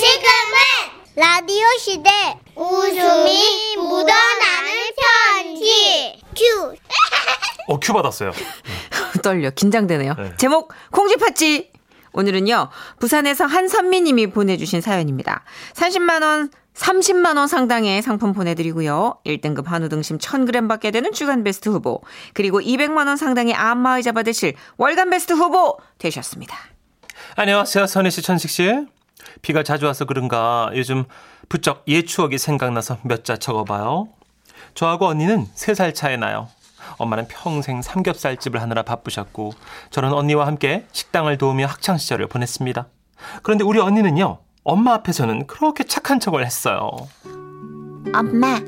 지금은 라디오 시대 웃음이 묻어나는 편지 큐 어, 큐 받았어요. 떨려. 긴장되네요. 네. 제목 콩쥐팥쥐. 오늘은요. 부산에서 한선미님이 보내주신 사연입니다. 30만 원 30만 원 상당의 상품 보내드리고요. 1등급 한우 등심 1000g 받게 되는 주간 베스트 후보, 그리고 200만 원 상당의 안마의자 받으실 월간 베스트 후보 되셨습니다. 안녕하세요, 선희 씨, 천식 씨. 비가 자주 와서 그런가 요즘 부쩍 옛 추억이 생각나서 몇 자 적어봐요. 저하고 언니는 3살 차이 나요. 엄마는 평생 삼겹살집을 하느라 바쁘셨고 저는 언니와 함께 식당을 도우며 학창 시절을 보냈습니다. 그런데 우리 언니는요. 엄마 앞에서는 그렇게 착한 척을 했어요. 엄마,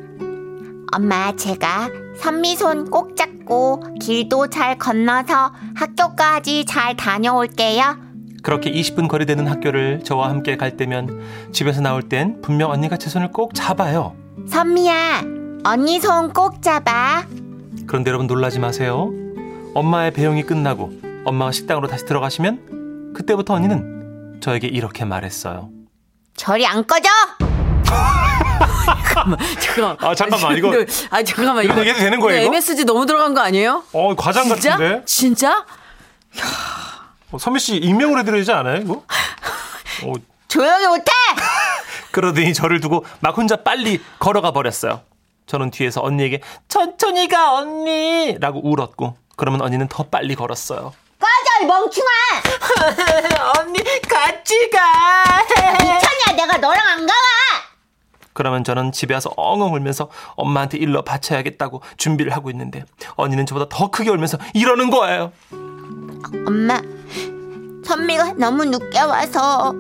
엄마, 제가 선미손 꼭 잡고 길도 잘 건너서 학교까지 잘 다녀올게요. 그렇게 20분 거리 되는 학교를 저와 함께 갈 때면 집에서 나올 땐 분명 언니가 제 손을 꼭 잡아요. 선미야, 언니 손 꼭 잡아. 그런데 여러분 놀라지 마세요. 엄마의 배웅이 끝나고 엄마가 식당으로 다시 들어가시면 그때부터 언니는 저에게 이렇게 말했어요. 저리 안 꺼져! 잠깐만. 아, 잠깐만, 이거- 아, 잠깐만. 이거 얘기해도 되는 거예요, 이거? MSG 너무 들어간 거 아니에요? 어 과장 진짜? 같은데? 진짜? 어, 선미 씨 익명으로 해드리지 않아요 이거? 어, 조용히 못해! 그러더니 저를 두고 막 혼자 빨리 걸어가 버렸어요. 저는 뒤에서 언니에게 천천히 가 언니 라고 울었고 그러면 언니는 더 빨리 걸었어요. 꺼져, 이 멍충아! 언니, 같이 가! 미쳤냐, 내가 너랑 안 가와! 그러면 저는 집에 와서 엉엉 울면서 엄마한테 일러 바쳐야겠다고 준비를 하고 있는데 언니는 저보다 더 크게 울면서 이러는 거예요. 엄마, 선미가 너무 늦게 와서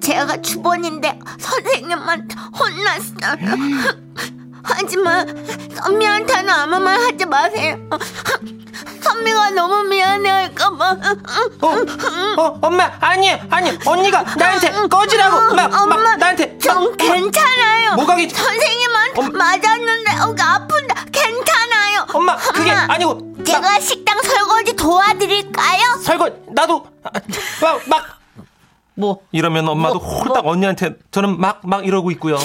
제가 주번인데 선생님한테 혼났어요. 하지만 선미한테는 아무 말 하지 마세요. 선미가 너무 미안해할까봐. 어, 어 엄마 아니 아니 언니가 나한테 꺼지라고 막, 막 엄마, 나한테 전 괜찮아요. 뭐가 괜- 선생님한테 엄- 맞았는데 여기 아픈데 괜찮아요. 엄마 그게 엄마, 아니고 제가 식당 설거지 도와드릴까요? 설거 나도 막 막 뭐, 이러면 엄마도 홀딱 언니한테 저는 막 막 이러고 있고요.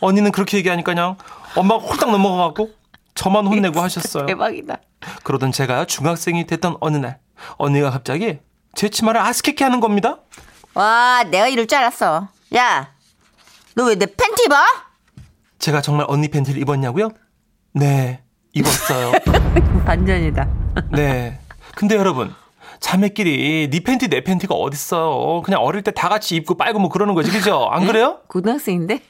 언니는 그렇게 얘기하니까 그냥 엄마가 홀딱 넘어가갖고 저만 혼내고 하셨어요. 대박이다. 그러던 제가 중학생이 됐던 어느 날 언니가 갑자기 제 치마를 아스케케 하는 겁니다. 와, 내가 이럴 줄 알았어. 야, 너 왜 내 팬티 입어? 제가 정말 언니 팬티를 입었냐고요? 네, 입었어요. 반전이다. 네. 근데 여러분, 자매끼리 네 팬티 내 팬티가 어딨어요? 그냥 어릴 때 다 같이 입고 빨고 뭐 그러는 거지, 그죠? 안 그래요? 고등학생인데?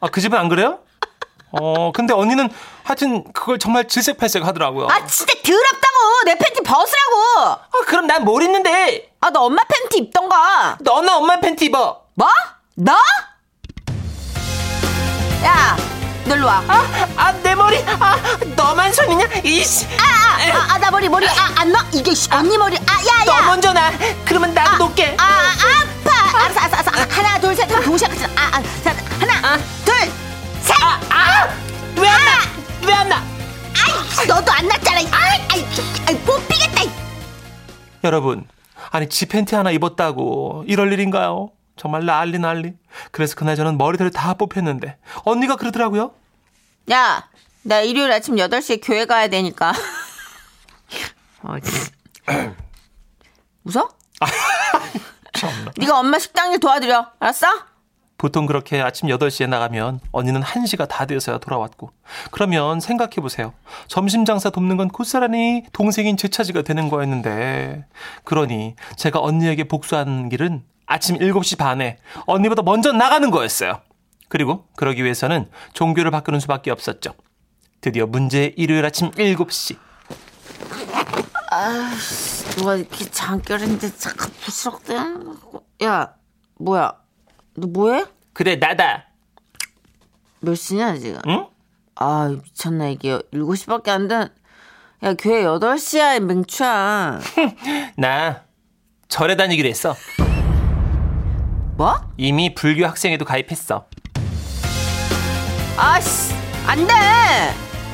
아, 그 집은 안 그래요? 어, 근데 언니는 하여튼 그걸 정말 질색팔색 하더라고요. 아, 진짜 더럽다고! 내 팬티 벗으라고! 아, 그럼 난 뭘 입는데? 아, 너 엄마 팬티 입던가! 너나 엄마 팬티 입어. 뭐? 너? 야, 너 일로 와. 아, 아, 내 머리. 아, 너만 손이냐? 이씨. 아, 아, 나 머리, 머리, 아, 안 넣어? 이게, 씨, 언니 머리, 아, 야, 너 야! 먼저 나. 그러면 나도 놓게. 아, 아, 아파! 알았어, 알았어, 알았어. 하나, 둘, 셋, 하면 동시에 같이, 아, 아, 자, 하나, 둘, 셋! 아, 왜 안 나? 왜 안 나? 아이, 너도 안 났잖아. 아이, 아이, 아이, 뽑히겠다. 이. 여러분, 아니 지 팬티 하나 입었다고 이럴 일인가요? 정말 난리 난리. 그래서 그날 저는 머리털을 다 뽑혔는데 언니가 그러더라고요. 야, 나 일요일 아침 8시에 교회 가야 되니까. 어. 웃어? 네가 엄마 식당 일 도와드려. 알았어? 보통 그렇게 아침 8시에 나가면 언니는 1시가 다 되어서야 돌아왔고 그러면 생각해 보세요. 점심 장사 돕는 건 고스란히 동생인 제 차지가 되는 거였는데 그러니 제가 언니에게 복수하는 길은 아침 7시 반에 언니보다 먼저 나가는 거였어요. 그리고 그러기 위해서는 종교를 바꾸는 수밖에 없었죠. 드디어 문제의 일요일 아침 7시. 누가 이렇게 잠결인데 잠깐 부스럭대. 야, 뭐야? 너 뭐해? 그래 나다. 몇 시냐 지금? 응? 아 미쳤나 이게 7시밖에 안 된. 야 교회 8시야 맹추야. 나 절에 다니기로 했어. 뭐? 이미 불교 학생회도 가입했어. 아씨 안 돼.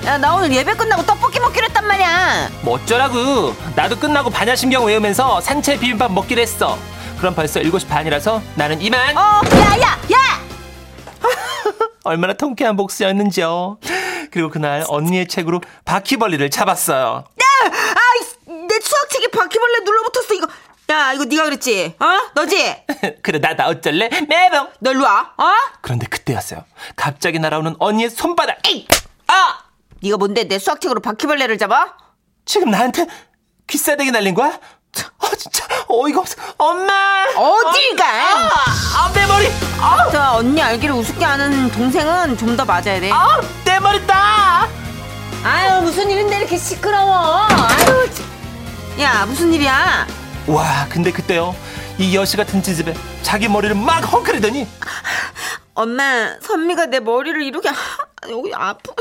야 나 오늘 예배 끝나고 떡볶이 먹기로 했단 말이야. 뭐 어쩌라고. 나도 끝나고 반야심경 외우면서 산채 비빔밥 먹기로 했어. 그럼 벌써 7시 반이라서 나는 이만. 어, 야, 야, 얼마나 통쾌한 복수였는지요. 그리고 그날 언니의 책으로 바퀴벌레를 잡았어요. 아이, 내 수학책에 바퀴벌레 눌러붙었어, 이거. 야, 이거 네가 그랬지? 어? 너지? 그래 나나 어쩔래? 너 일로 와. 어? 그런데 그때였어요. 갑자기 날아오는 언니의 손바닥. 에이! 아! 네가 뭔데 내 수학책으로 바퀴벌레를 잡아? 지금 나한테 귀싸대기 날린 거야? 아 진짜 어이가 없어. 엄마. 어딜 가? 아, 내 머리. 아, 저 언니 알기를 우습게 하는 동생은 좀 더 맞아야 돼. 아, 내 머리 따. 아유 무슨 일인데 이렇게 시끄러워. 아유. 참. 야 무슨 일이야? 와, 근데 그때요. 이 여시 같은 지집에 자기 머리를 막 헝클이더니 엄마 선미가 내 머리를 이렇게 하- 여기 아프.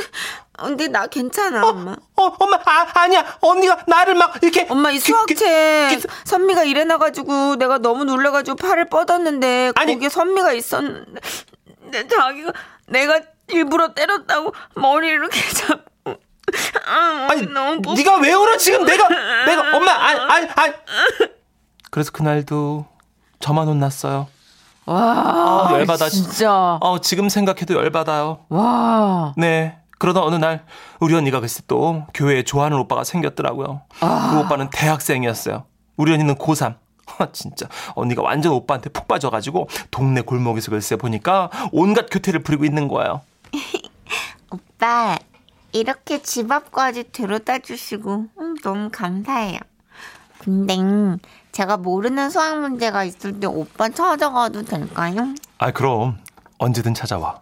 근데 나 괜찮아 엄마. 어, 엄마, 아, 아니야. 언니가 나를 막 이렇게. 엄마 이 그, 수학책 그, 그, 선미가 이래놔가지고 내가 너무 놀래가지고 팔을 뻗었는데 아니. 거기에 선미가 있었는데 자기가 내가 일부러 때렸다고 머리 이렇게 잡고 아, 아니, 너무 복- 네가 왜 울어 지금? 내가, 내가, 엄마, 아니, 아니, 아니. 그래서 그날도 저만 혼났어요. 와 아, 열받아. 진짜 어, 지금 생각해도 열받아요. 와 네. 그러다 어느 날 우리 언니가 글쎄 또 교회에 좋아하는 오빠가 생겼더라고요. 그 오빠는 대학생이었어요. 우리 언니는 고3. 하, 진짜 언니가 완전 오빠한테 푹 빠져가지고 동네 골목에서 글쎄 보니까 온갖 교태를 부리고 있는 거예요. 오빠, 이렇게 집 앞까지 데려다 주시고 음, 너무 감사해요. 근데 제가 모르는 수학 문제가 있을 때 오빠 찾아가도 될까요? 아 그럼 언제든 찾아와.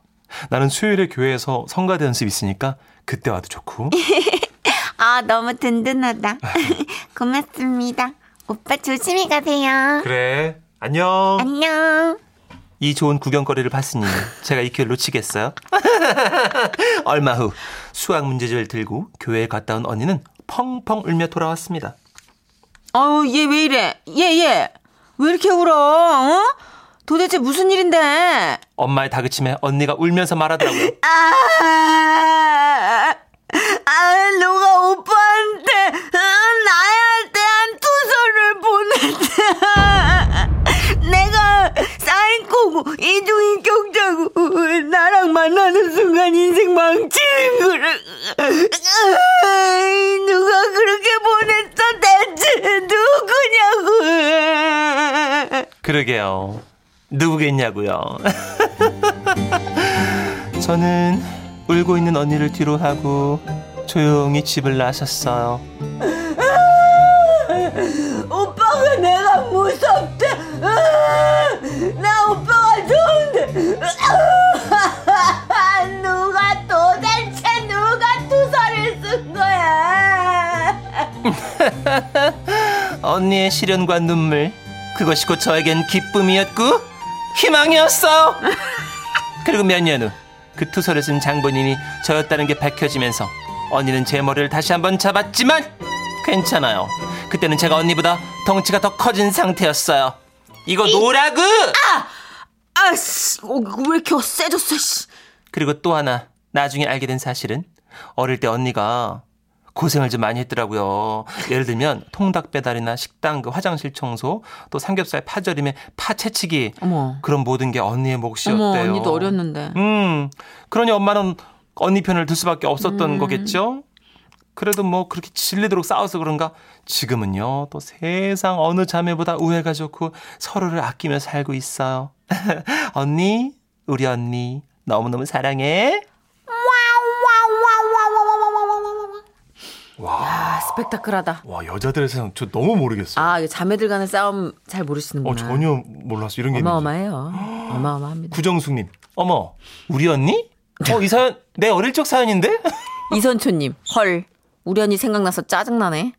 나는 수요일에 교회에서 성가대 연습 있으니까 그때 와도 좋고. 아, 너무 든든하다. 고맙습니다. 오빠 조심히 가세요. 그래. 안녕. 안녕. 이 좋은 구경거리를 봤으니 제가 이 기회를 놓치겠어요? 얼마 후 수학 문제집을 들고 교회에 갔다 온 언니는 펑펑 울며 돌아왔습니다. 아유 얘왜 이래? 얘 얘. 왜 이렇게 울어? 어? 도대체 무슨 일인데? 엄마의 다그침에 언니가 울면서 말하더라고요. 아, 아 누가 오빠한테 아, 나에 대한 투서를 보냈대. 내가 사이코고 이중인격자고 나랑 만나는 순간 인생 망치 아이, 누가 그렇게 보냈어 대체 누구냐고 그러게요. 누구겠냐고요. 저는 울고 있는 언니를 뒤로 하고 조용히 집을 나섰어요. 오빠가 내가 무섭대. 아, 나 오빠가 좋은데. 아, 누가 도대 언니의 시련과 눈물 그것이 곧 저에겐 기쁨이었고 희망이었어요. 그리고 몇 년 후 그 투서를 쓴 장본인이 저였다는 게 밝혀지면서 언니는 제 머리를 다시 한번 잡았지만 괜찮아요. 그때는 제가 언니보다 덩치가 더 커진 상태였어요. 이거 노라고! 아씨, 어, 이거 왜 이렇게 세졌어? 씨. 그리고 또 하나 나중에 알게 된 사실은 어릴 때 언니가 고생을 좀 많이 했더라고요. 예를 들면 통닭 배달이나 식당 그 화장실 청소 또 삼겹살 파절임에 파 채치기 어머. 그런 모든 게 언니의 몫이었대요. 어머, 언니도 어렸는데. 음, 그러니 엄마는 언니 편을 들 수밖에 없었던 음. 거겠죠. 그래도 뭐 그렇게 질리도록 싸워서 그런가 지금은요 또 세상 어느 자매보다 우애가 좋고 서로를 아끼며 살고 있어요. 언니, 우리 언니 너무너무 사랑해. 아, 스펙타클하다. 와 여자들의 세상 저 너무 모르겠어요. 아, 자매들 간의 싸움 잘 모르시는구나. 어 전혀 몰랐어 이런 게. 어마어마해요. 어마어마합니다. 구정숙 님, 어머, 우리 언니? 어, 이 사연 내 어릴 적 사연인데? 이선초 님, 헐. 우리 언니 생각나서 짜증나네.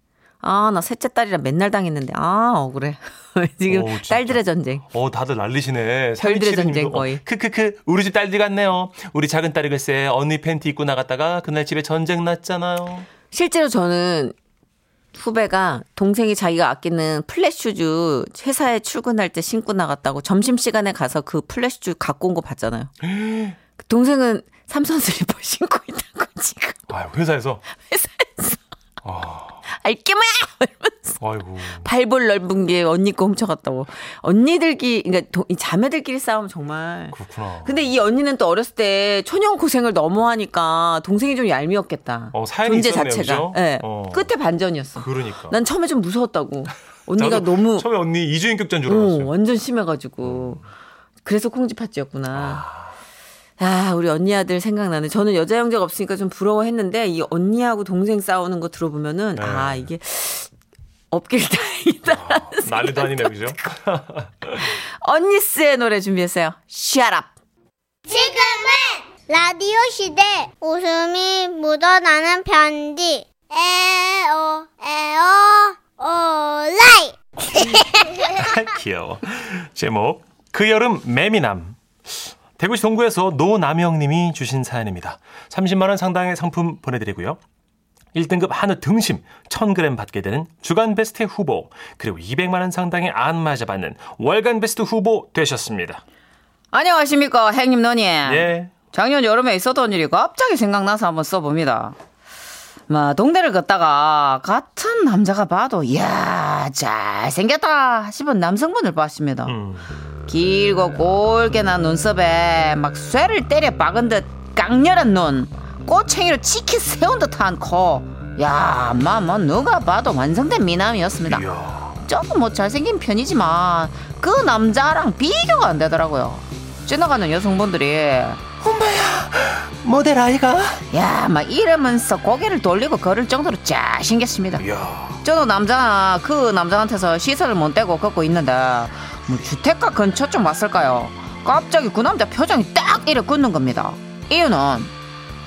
아, 나 셋째 딸이라 맨날 당했는데. 아, 억울해. 지금 어, 진짜. 딸들의 전쟁. 어, 다들 난리시네. 별들의 3272 님도, 전쟁 거의. 어, 크크크, 우리 집 딸들 같네요. 우리 작은 딸이 글쎄 언니 팬티 입고 나갔다가 그날 집에 전쟁 났잖아요. 실제로 저는 후배가 동생이 자기가 아끼는 flat shoes 회사에 출근할 때 신고 나갔다고 점심시간에 가서 그 flat shoes 갖고 온 거 봤잖아요. 동생은 삼선 슬리퍼 신고 있다고 지금 아 회사에서 회사에서. 알게 뭐야! 아이고. 발볼 넓은 게 언니 거 훔쳐갔다고. 언니들끼리, 그러니까 도- 이 자매들끼리 싸우면 정말. 그렇구나. 근데 이 언니는 또 어렸을 때 초년 고생을 너무 하니까 동생이 좀 얄미웠겠다. 어, 존재 있었네요, 자체가. 예. 어. 끝에 반전이었어. 그러니까. 난 처음에 좀 무서웠다고. 언니가 너무 처음에 언니 이중인격자인 줄 어, 알았어요. 완전 심해가지고. 그래서 콩쥐팥쥐였구나. 아, 우리 언니 아들 생각나네. 저는 여자 형제가 없으니까 좀 부러워했는데, 이 언니하고 동생 싸우는 거 들어보면은, 네. 아, 이게, 없길 다행이다. 난리도 아니네, 그죠? 언니스의 노래 준비했어요. Shut up. 지금은 라디오 시대 웃음이 묻어나는 편지 에어 에어 오라이 귀여워. 제목 그 여름 매미남. 대구시 동구에서 노남영님이 주신 사연입니다. 30만 원 상당의 상품 보내드리고요. 1등급 한우 등심 1000g 받게 되는 주간 베스트 후보 그리고 200만 원 상당의 안마자 받는 월간 베스트 후보 되셨습니다. 안녕하십니까, 행님 너님. 예. 작년 여름에 있었던 일이 갑자기 생각나서 한번 써봅니다. 막 동네를 걷다가 같은 남자가 봐도 이야 잘생겼다 싶은 남성분을 봤습니다. 음. 길고 꼴게 난 눈썹에 막 쇠를 때려 박은 듯 강렬한 눈, 꼬챙이로 치킨 세운 듯한 코. 야, 마뭐 누가 봐도 완성된 미남이었습니다. 조금 뭐 잘생긴 편이지만 그 남자랑 비교가 안 되더라고요. 지나가는 여성분들이 모델 아이가? 야, 막 이러면서 고개를 돌리고 걸을 정도로 잘생겼습니다. 이야. 저도 남자 그 남자한테서 시선을 못 떼고 걷고 있는데 뭐 주택가 근처쯤 왔을까요? 갑자기 그 남자 표정이 딱 이래 굳는 겁니다. 이유는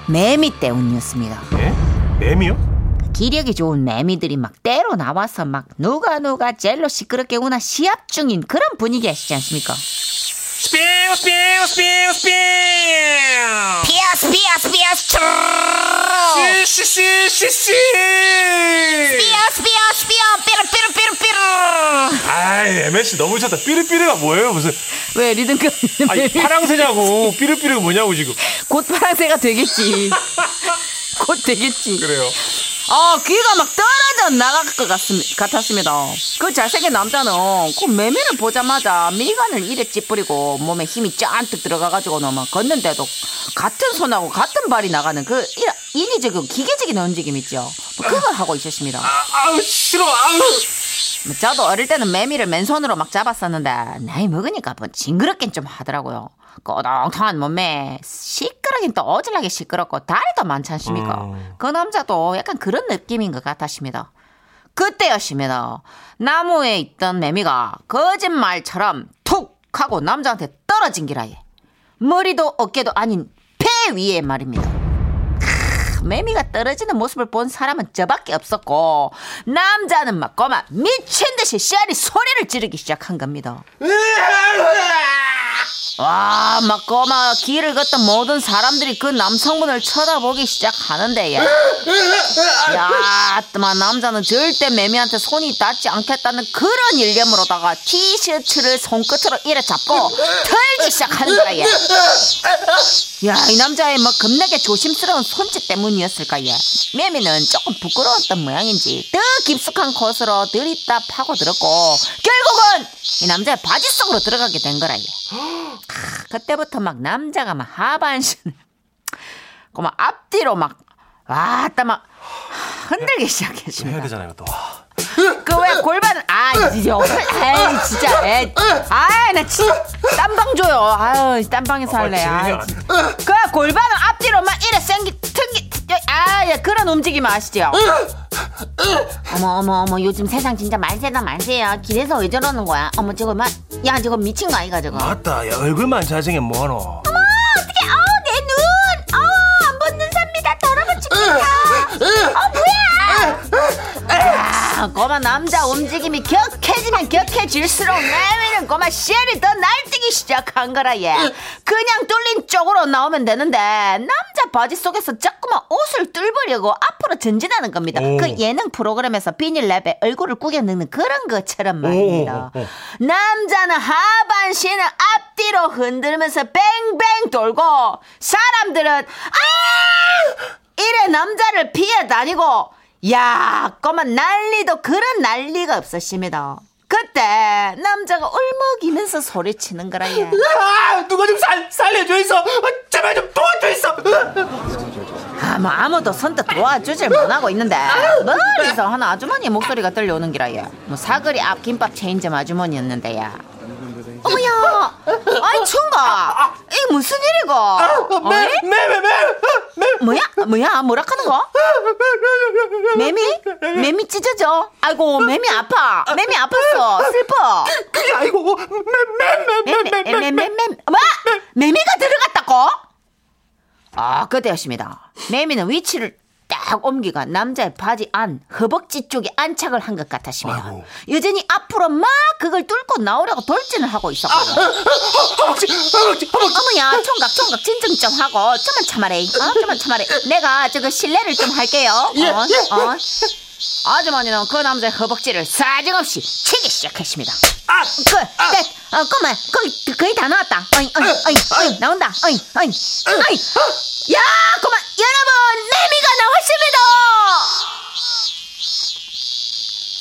매미 때문이었습니다. 예? 매미요? 기력이 좋은 매미들이 막 떼로 나와서 막 누가 누가 젤로 시끄럽게 우나 시합 중인 그런 분위기이시지 않습니까? 스피우 스피우 스피우 스피우 피어스 피어스 피어스 씨씨씨씨 피어스 MSC 너무 쳤다. 삐르삐르가 뭐예요? 무슨. 왜 리듬감 아니, 파랑새냐고. 삐르삐르가 뭐냐고, 지금. 곧 파랑새가 되겠지. 곧 되겠지. 그래요. 어, 귀가 막 떨어져 나갈 것 같습, 같았습니다. 그 잘생긴 남자는 그 매미를 보자마자 미간을 이래 찌푸리고 몸에 힘이 짠뜩 들어가가지고는 막 걷는데도 같은 손하고 같은 발이 나가는 그 이- 인위적이고 기계적인 움직임 있죠. 뭐 그걸 하고 있었습니다. 아우, 싫어. 아우. 저도 어릴 때는 매미를 맨손으로 막 잡았었는데 나이 먹으니까 뭐 징그럽긴 좀 하더라고요. 꼬동통한 몸매 시끄러긴 또 어질하게 시끄럽고 다리도 많지 않습니까? 음. 그 남자도 약간 그런 느낌인 것 같았습니다. 그때였습니다. 나무에 있던 매미가 거짓말처럼 툭 하고 남자한테 떨어진 기라예. 머리도 어깨도 아닌 폐 위에 말입니다. 크, 매미가 떨어지는 모습을 본 사람은 저밖에 없었고 남자는 막 꼬마 미친 듯이 씨알이 소리를 지르기 시작한 겁니다. 와, 막 꼬마 길을 걷던 모든 사람들이 그 남성분을 쳐다보기 시작하는데, 야. 야, 또만 남자는 절대 매미한테 손이 닿지 않겠다는 그런 일념으로다가 티셔츠를 손끝으로 이래 잡고 털기 시작하는 거야, 얘. 야, 이 남자의 뭐 겁나게 조심스러운 손짓 때문이었을까, 얘. 매미는 조금 부끄러웠던 모양인지 더 깊숙한 곳으로 들이다 파고들었고, 결국은 이 남자의 바지 속으로 들어가게 된 거라, 얘. 그때부터 막 남자가 막 하반신을 그막 앞뒤로 막 왔다 막 흔들기 해야 시작했습니다. 되잖아요, 또. 그 왜 골반 아 진짜 에이 진짜 아나 진짜 땀방 줘요. 아유 땀방에서 할래. 아, 안 진- 그 골반을 앞뒤로 막 이래 생기 튕기 아야 그런 움직임 아시죠? 어머 어머 어머 요즘 세상 진짜 말세다 말세야. 길에서 왜 저러는 거야? 어머 저거 막야 저거 미친 거 아이가 저거? 맞다, 야, 얼굴만 잘생긴 뭐하노? 꼬마 남자 움직임이 격해지면 격해질수록 내외는 꼬마 씨알이 더 날뛰기 시작한 거라 얘. 그냥 뚫린 쪽으로 나오면 되는데 남자 바지 속에서 자꾸만 옷을 뚫으려고 앞으로 전진하는 겁니다. 오. 그 예능 프로그램에서 비닐랩에 얼굴을 꾸겨 넣는 그런 것처럼 말입니다. 오, 오, 오. 남자는 하반신을 앞뒤로 흔들면서 뱅뱅 돌고 사람들은 아! 이래 남자를 피해 다니고 야, 꼬만 난리도 그런 난리가 없었습니다. 그때 남자가 울먹이면서 소리치는 거라 예. 아, 누가 좀 살, 살려줘 있어. 아, 제발 좀 도와줘 있어. 아무 아무도 선뜻 도와주질 못하고 있는데 멀리서 하나 아주머니 목소리가 들려오는 기라 예. 뭐 사거리 앞 김밥 체인점 아주머니였는데 야. 어머야, 아이 총각, 이 무슨 일이고? 매, 어이? 매, 매, 매, 매. 뭐야, 뭐야, 뭐라 하는 거? 매미, 매미 찢어져. 아이고, 매미 아파, 매미 아팠어, 슬퍼. 그게 아니고 매, 매, 매, 매, 매, 매, 매. 매매매매 뭐? 매미가 들어갔다고? 아 그때였습니다. 매미는 위치를 딱 옮기가 남자의 바지 안 허벅지 쪽에 안착을 한 것 같았습니다. 아이고. 여전히 앞으로 막 그걸 뚫고 나오려고 돌진을 하고 있었거든요. 허벅지, 허벅지, 허벅지. 어머야 총각 총각 진정 좀 하고 좀만 참아래. 어? 좀만 참아래. 내가 저거 실례를 좀 할게요. 예, 어? 예. 어? 아주머니는 그 남자의 허벅지를 사정없이 치기 시작했습니다. 아, 그, 그, 어, 꼬마, 거의, 거의 다 나왔다. 어이, 어이, 어이, 어이, 나온다. 어이, 어이, 어이. 야, 꼬마, 여러분, 매미가 나왔습니다!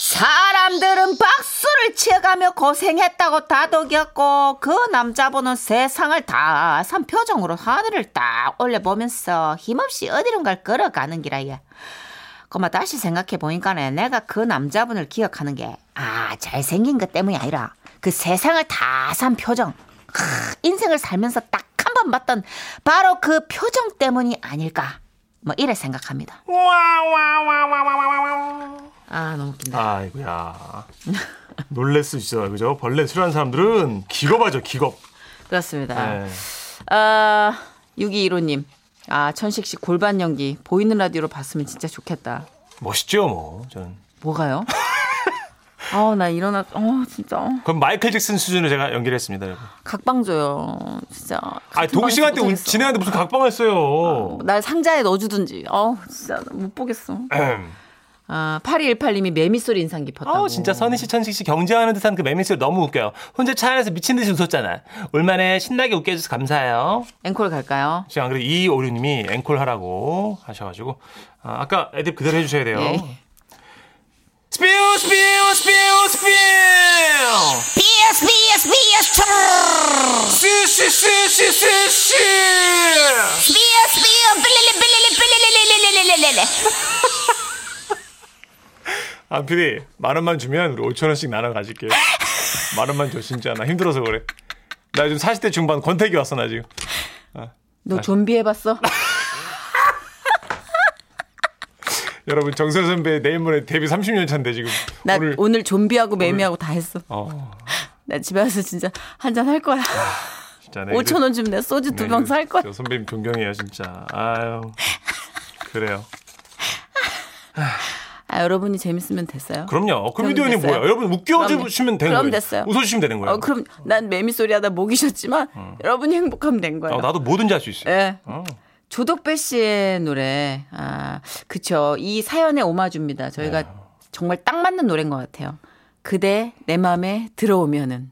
사람들은 박수를 치어가며 고생했다고 다독였고, 그 남자분은 세상을 다 산 표정으로 하늘을 딱 올려보면서 힘없이 어디론가를 걸어가는 기라야. 꼬마 다시 생각해 보니까는 내가 그 남자분을 기억하는 게, 아, 잘생긴 것 때문이 아니라, 그 세상을 다 산 표정. 크, 인생을 살면서 딱 한 번 봤던 바로 그 표정 때문이 아닐까. 뭐, 이래 생각합니다. 아, 너무 웃긴다. 아이고야. 놀랬어 진짜 그죠? 벌레 싫어하는 사람들은 기겁하죠 기겁. 그렇습니다. 네. 아, 6215님. 아, 천식 씨 골반 연기 보이는 라디오로 봤으면 진짜 좋겠다. 멋있죠 뭐 저는. 뭐가요? 아, 나 일어나, 어, 진짜. 그럼 마이클 잭슨 수준으로 제가 연기를 했습니다. 여러분. 각방 줘요. 진짜. 아 운- 못하겠어. 진행하는데 무슨 각방을 써요. 날 상자에 넣어주든지. 어 진짜 못 보겠어. 음. 아, 8218님이 매미 소리 인상 깊었다고. 아우 진짜 선희 씨, 천식 씨 경쟁하는 듯한 그 매미소리 너무 웃겨요. 혼자 차 안에서 미친 듯이 웃었잖아. 올만에 신나게 웃게 해줘서 감사해요. 앵콜 갈까요? 지금 안 그래도 이오류님이 앵콜 하라고 하셔가지고 아, 아까 애들 그대로 해주셔야 돼요. 예. 스피우 스피우 스피우 스피우 BS BS BS 스시스시스시 BS BS 빌리리 빌리리 빌리리 빌리리 빌리리 아 피디 만 원만 주면 우리 5천 원씩 나눠 가질게. 만 원만 줘 진짜 나 힘들어서 그래. 나 지금 40대 중반 권태기 왔어 나 지금. 너 좀비 해봤어? 여러분 정선 선배 내일 모레 데뷔 30년 차인데 지금 나 오늘 오늘, 좀비하고 매미하고 다 했어. 어 나 집에 와서 진짜 한 잔 할 거야. 진짜 5천 원 주면 내 소주 두 네, 병살 거야. 저 선배님 존경해요 진짜. 아유 그래요. 아, 여러분이 재밌으면 됐어요. 그럼요. 코미디언이 됐어요. 뭐야? 여러분 웃겨주시면 되는 그럼 거예요. 됐어요. 웃어주시면 되는 거예요. 어, 그럼 난 매미 소리 하다 목이 쉬었지만 여러분이 행복하면 된 거예요. 어, 나도 뭐든지 할 수 있어요. 예. 어. 조덕배 씨의 노래. 아, 그쵸. 이 사연의 오마주입니다. 저희가 네. 정말 딱 맞는 노래인 것 같아요. 그대 내 맘에 들어오면은.